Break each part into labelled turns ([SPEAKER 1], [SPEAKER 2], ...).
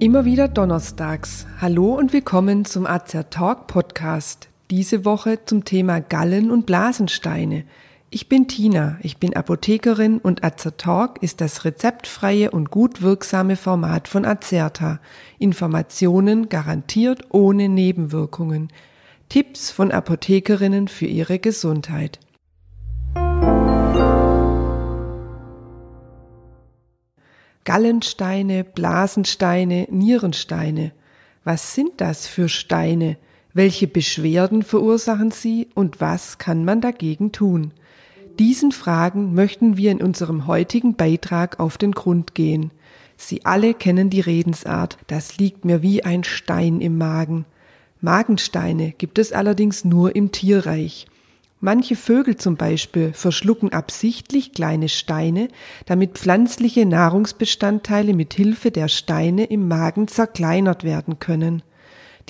[SPEAKER 1] Immer wieder donnerstags. Hallo und willkommen zum Azer Talk Podcast. Diese Woche zum Thema Gallen- und Blasensteine. Ich bin Tina, ich bin Apothekerin und Azer Talk ist das rezeptfreie und gut wirksame Format von Azerta. Informationen garantiert ohne Nebenwirkungen. Tipps von Apothekerinnen für ihre Gesundheit. Gallensteine, Blasensteine, Nierensteine. Was sind das für Steine? Welche Beschwerden verursachen sie und was kann man dagegen tun? Diesen Fragen möchten wir in unserem heutigen Beitrag auf den Grund gehen. Sie alle kennen die Redensart, das liegt mir wie ein Stein im Magen. Magensteine gibt es allerdings nur im Tierreich. Manche Vögel zum Beispiel verschlucken absichtlich kleine Steine, damit pflanzliche Nahrungsbestandteile mit Hilfe der Steine im Magen zerkleinert werden können.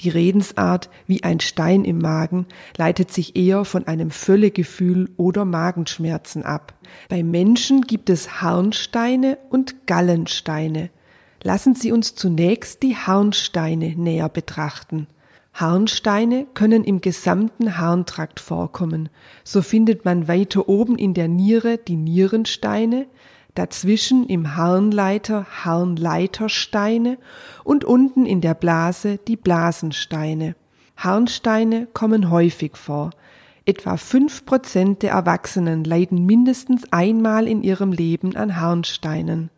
[SPEAKER 1] Die Redensart wie ein Stein im Magen leitet sich eher von einem Völlegefühl oder Magenschmerzen ab. Bei Menschen gibt es Harnsteine und Gallensteine. Lassen Sie uns zunächst die Harnsteine näher betrachten. Harnsteine können im gesamten Harntrakt vorkommen. So findet man weiter oben in der Niere die Nierensteine, dazwischen im Harnleiter Harnleitersteine und unten in der Blase die Blasensteine. Harnsteine kommen häufig vor. Etwa fünf Prozent der Erwachsenen leiden mindestens einmal in ihrem Leben an Harnsteinen.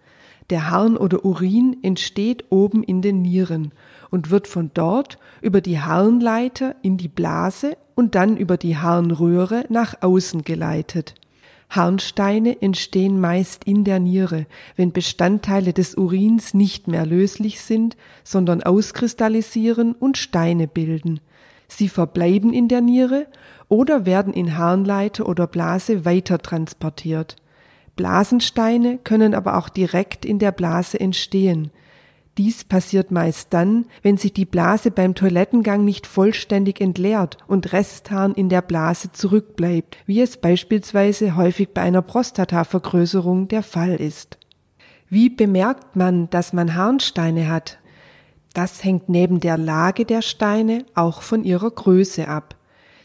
[SPEAKER 1] Der Harn oder Urin entsteht oben in den Nieren und wird von dort über die Harnleiter in die Blase und dann über die Harnröhre nach außen geleitet. Harnsteine entstehen meist in der Niere, wenn Bestandteile des Urins nicht mehr löslich sind, sondern auskristallisieren und Steine bilden. Sie verbleiben in der Niere oder werden in Harnleiter oder Blase weiter transportiert. Blasensteine können aber auch direkt in der Blase entstehen. Dies passiert meist dann, wenn sich die Blase beim Toilettengang nicht vollständig entleert und Restharn in der Blase zurückbleibt, wie es beispielsweise häufig bei einer Prostatavergrößerung der Fall ist. Wie bemerkt man, dass man Harnsteine hat? Das hängt neben der Lage der Steine auch von ihrer Größe ab.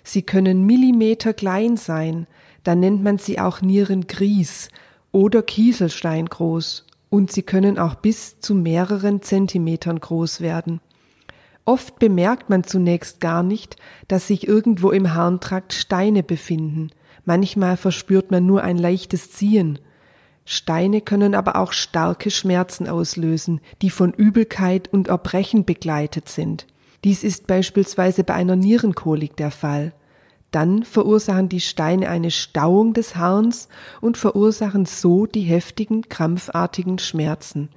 [SPEAKER 1] Sie können Millimeter klein sein, dann nennt man sie auch Nierengries oder Kieselstein groß und sie können auch bis zu mehreren Zentimetern groß werden. Oft bemerkt man zunächst gar nicht, dass sich irgendwo im Harntrakt Steine befinden. Manchmal verspürt man nur ein leichtes Ziehen. Steine können aber auch starke Schmerzen auslösen, die von Übelkeit und Erbrechen begleitet sind. Dies ist beispielsweise bei einer Nierenkolik der Fall. Dann verursachen die Steine eine Stauung des Harns und verursachen so die heftigen, krampfartigen Schmerzen.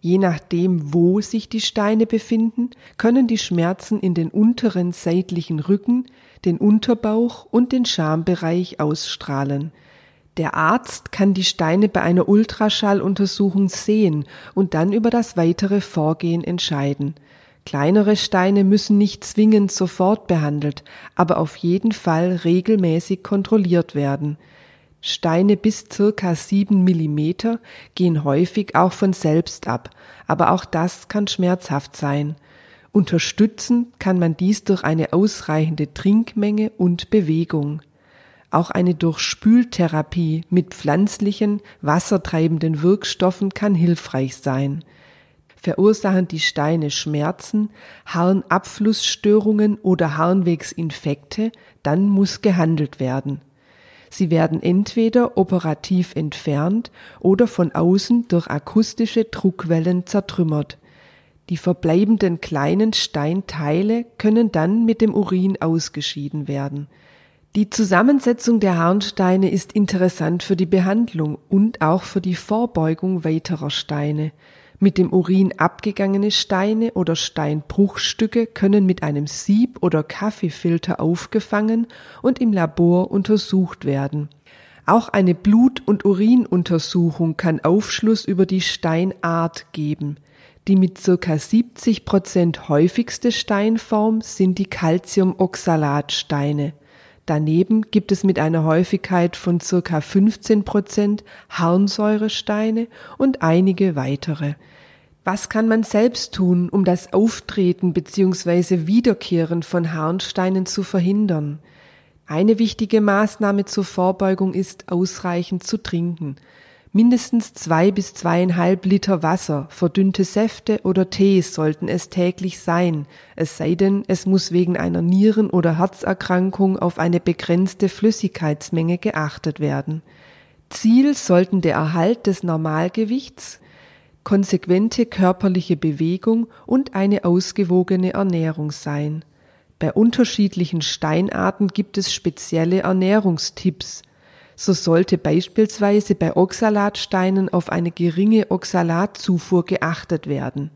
[SPEAKER 1] Je nachdem, wo sich die Steine befinden, können die Schmerzen in den unteren seitlichen Rücken, den Unterbauch und den Schambereich ausstrahlen. Der Arzt kann die Steine bei einer Ultraschalluntersuchung sehen und dann über das weitere Vorgehen entscheiden. Kleinere Steine müssen nicht zwingend sofort behandelt, aber auf jeden Fall regelmäßig kontrolliert werden. Steine bis circa sieben Millimeter gehen häufig auch von selbst ab, aber auch das kann schmerzhaft sein. Unterstützen kann man dies durch eine ausreichende Trinkmenge und Bewegung. Auch eine Durchspültherapie mit pflanzlichen, wassertreibenden Wirkstoffen kann hilfreich sein verursachen die Steine Schmerzen, Harnabflussstörungen oder Harnwegsinfekte, dann muss gehandelt werden. Sie werden entweder operativ entfernt oder von außen durch akustische Druckwellen zertrümmert. Die verbleibenden kleinen Steinteile können dann mit dem Urin ausgeschieden werden. Die Zusammensetzung der Harnsteine ist interessant für die Behandlung und auch für die Vorbeugung weiterer Steine. Mit dem Urin abgegangene Steine oder Steinbruchstücke können mit einem Sieb oder Kaffeefilter aufgefangen und im Labor untersucht werden. Auch eine Blut- und Urinuntersuchung kann Aufschluss über die Steinart geben. Die mit ca. 70 Prozent häufigste Steinform sind die Calciumoxalatsteine. Daneben gibt es mit einer Häufigkeit von ca. 15 Prozent Harnsäuresteine und einige weitere. Was kann man selbst tun, um das Auftreten bzw. Wiederkehren von Harnsteinen zu verhindern? Eine wichtige Maßnahme zur Vorbeugung ist, ausreichend zu trinken. Mindestens zwei bis zweieinhalb Liter Wasser, verdünnte Säfte oder Tee sollten es täglich sein, es sei denn, es muss wegen einer Nieren- oder Herzerkrankung auf eine begrenzte Flüssigkeitsmenge geachtet werden. Ziel sollten der Erhalt des Normalgewichts, konsequente körperliche Bewegung und eine ausgewogene Ernährung sein. Bei unterschiedlichen Steinarten gibt es spezielle Ernährungstipps, so sollte beispielsweise bei Oxalatsteinen auf eine geringe Oxalatzufuhr geachtet werden.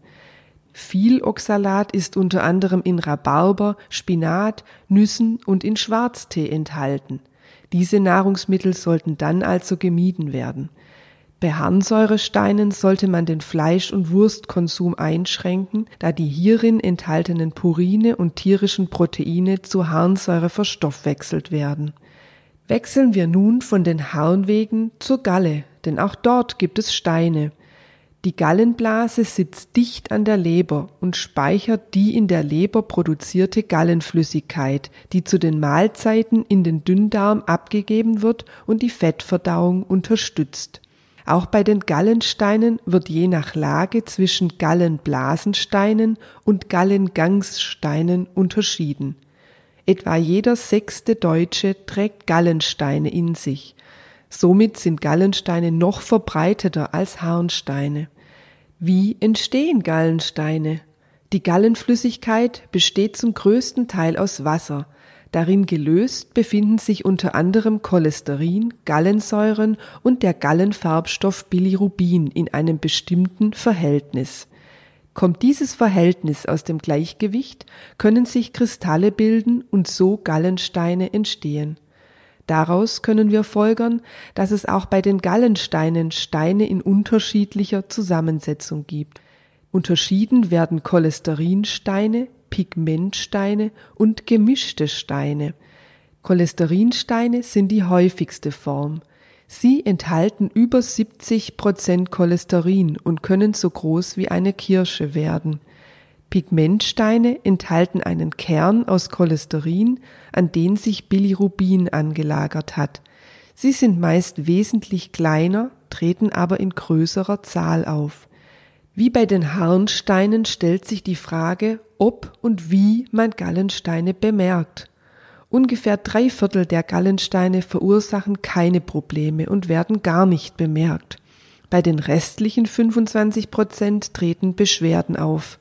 [SPEAKER 1] Viel Oxalat ist unter anderem in Rhabarber, Spinat, Nüssen und in Schwarztee enthalten. Diese Nahrungsmittel sollten dann also gemieden werden. Bei Harnsäuresteinen sollte man den Fleisch- und Wurstkonsum einschränken, da die hierin enthaltenen Purine und tierischen Proteine zu Harnsäure verstoffwechselt werden. Wechseln wir nun von den Harnwegen zur Galle, denn auch dort gibt es Steine. Die Gallenblase sitzt dicht an der Leber und speichert die in der Leber produzierte Gallenflüssigkeit, die zu den Mahlzeiten in den Dünndarm abgegeben wird und die Fettverdauung unterstützt. Auch bei den Gallensteinen wird je nach Lage zwischen Gallenblasensteinen und Gallengangssteinen unterschieden. Etwa jeder sechste Deutsche trägt Gallensteine in sich. Somit sind Gallensteine noch verbreiteter als Harnsteine. Wie entstehen Gallensteine? Die Gallenflüssigkeit besteht zum größten Teil aus Wasser. Darin gelöst befinden sich unter anderem Cholesterin, Gallensäuren und der Gallenfarbstoff Bilirubin in einem bestimmten Verhältnis. Kommt dieses Verhältnis aus dem Gleichgewicht, können sich Kristalle bilden und so Gallensteine entstehen. Daraus können wir folgern, dass es auch bei den Gallensteinen Steine in unterschiedlicher Zusammensetzung gibt. Unterschieden werden Cholesterinsteine, Pigmentsteine und gemischte Steine. Cholesterinsteine sind die häufigste Form. Sie enthalten über 70 Prozent Cholesterin und können so groß wie eine Kirsche werden. Pigmentsteine enthalten einen Kern aus Cholesterin, an den sich Bilirubin angelagert hat. Sie sind meist wesentlich kleiner, treten aber in größerer Zahl auf. Wie bei den Harnsteinen stellt sich die Frage, ob und wie man Gallensteine bemerkt. Ungefähr drei Viertel der Gallensteine verursachen keine Probleme und werden gar nicht bemerkt. Bei den restlichen 25 Prozent treten Beschwerden auf.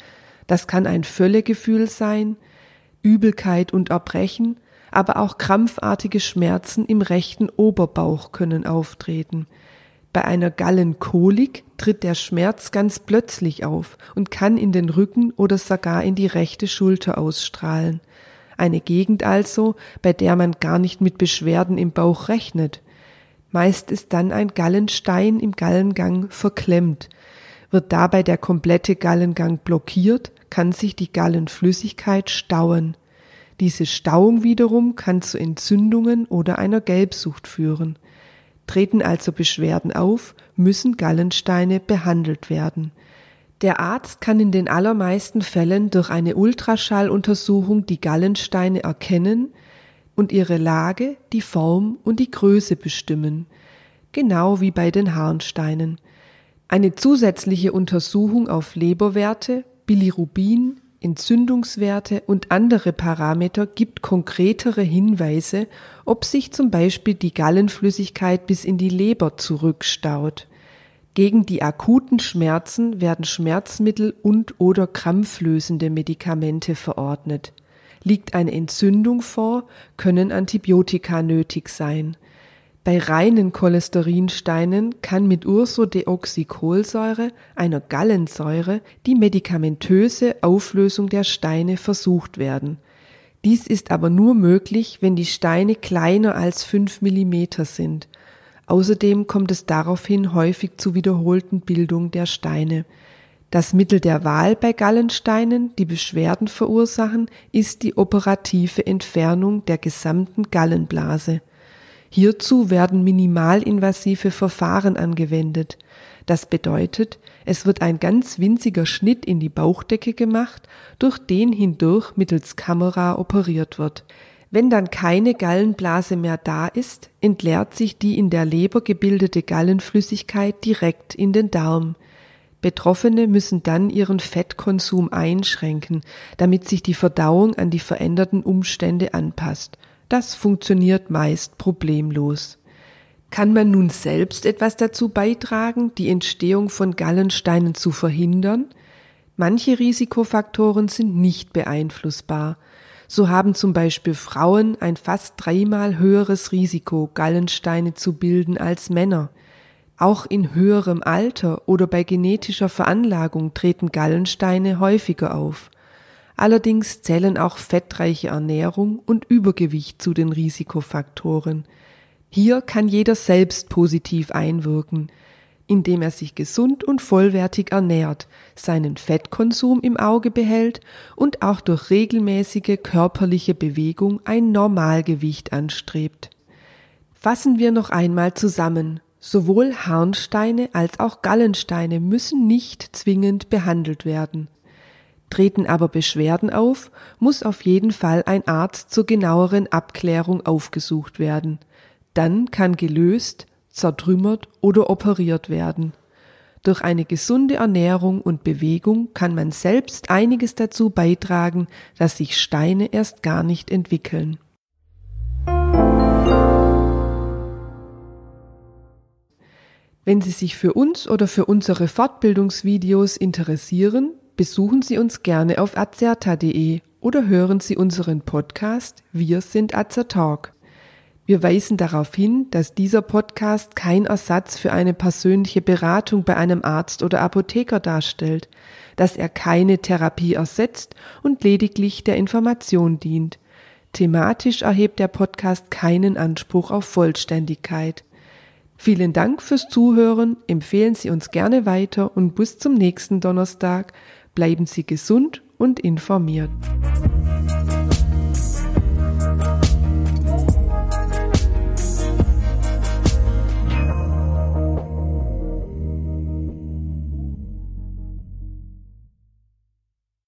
[SPEAKER 1] Das kann ein Völlegefühl sein, Übelkeit und Erbrechen, aber auch krampfartige Schmerzen im rechten Oberbauch können auftreten. Bei einer Gallenkolik tritt der Schmerz ganz plötzlich auf und kann in den Rücken oder sogar in die rechte Schulter ausstrahlen. Eine Gegend also, bei der man gar nicht mit Beschwerden im Bauch rechnet. Meist ist dann ein Gallenstein im Gallengang verklemmt. Wird dabei der komplette Gallengang blockiert, kann sich die Gallenflüssigkeit stauen. Diese Stauung wiederum kann zu Entzündungen oder einer Gelbsucht führen. Treten also Beschwerden auf, müssen Gallensteine behandelt werden. Der Arzt kann in den allermeisten Fällen durch eine Ultraschalluntersuchung die Gallensteine erkennen und ihre Lage, die Form und die Größe bestimmen, genau wie bei den Harnsteinen. Eine zusätzliche Untersuchung auf Leberwerte, Bilirubin, Entzündungswerte und andere Parameter gibt konkretere Hinweise, ob sich zum Beispiel die Gallenflüssigkeit bis in die Leber zurückstaut. Gegen die akuten Schmerzen werden Schmerzmittel und oder krampflösende Medikamente verordnet. Liegt eine Entzündung vor, können Antibiotika nötig sein. Bei reinen Cholesterinsteinen kann mit Ursodeoxycholsäure, einer Gallensäure, die medikamentöse Auflösung der Steine versucht werden. Dies ist aber nur möglich, wenn die Steine kleiner als 5 mm sind. Außerdem kommt es daraufhin häufig zu wiederholten Bildung der Steine. Das Mittel der Wahl bei Gallensteinen, die Beschwerden verursachen, ist die operative Entfernung der gesamten Gallenblase. Hierzu werden minimalinvasive Verfahren angewendet. Das bedeutet, es wird ein ganz winziger Schnitt in die Bauchdecke gemacht, durch den hindurch mittels Kamera operiert wird. Wenn dann keine Gallenblase mehr da ist, entleert sich die in der Leber gebildete Gallenflüssigkeit direkt in den Darm. Betroffene müssen dann ihren Fettkonsum einschränken, damit sich die Verdauung an die veränderten Umstände anpasst. Das funktioniert meist problemlos. Kann man nun selbst etwas dazu beitragen, die Entstehung von Gallensteinen zu verhindern? Manche Risikofaktoren sind nicht beeinflussbar. So haben zum Beispiel Frauen ein fast dreimal höheres Risiko, Gallensteine zu bilden als Männer. Auch in höherem Alter oder bei genetischer Veranlagung treten Gallensteine häufiger auf. Allerdings zählen auch fettreiche Ernährung und Übergewicht zu den Risikofaktoren. Hier kann jeder selbst positiv einwirken, indem er sich gesund und vollwertig ernährt, seinen Fettkonsum im Auge behält und auch durch regelmäßige körperliche Bewegung ein Normalgewicht anstrebt. Fassen wir noch einmal zusammen. Sowohl Harnsteine als auch Gallensteine müssen nicht zwingend behandelt werden. Treten aber Beschwerden auf, muss auf jeden Fall ein Arzt zur genaueren Abklärung aufgesucht werden dann kann gelöst, zertrümmert oder operiert werden. Durch eine gesunde Ernährung und Bewegung kann man selbst einiges dazu beitragen, dass sich Steine erst gar nicht entwickeln. Wenn Sie sich für uns oder für unsere Fortbildungsvideos interessieren, besuchen Sie uns gerne auf azerta.de oder hören Sie unseren Podcast Wir sind Azertalk. Wir weisen darauf hin, dass dieser Podcast kein Ersatz für eine persönliche Beratung bei einem Arzt oder Apotheker darstellt, dass er keine Therapie ersetzt und lediglich der Information dient. Thematisch erhebt der Podcast keinen Anspruch auf Vollständigkeit. Vielen Dank fürs Zuhören, empfehlen Sie uns gerne weiter und bis zum nächsten Donnerstag. Bleiben Sie gesund und informiert.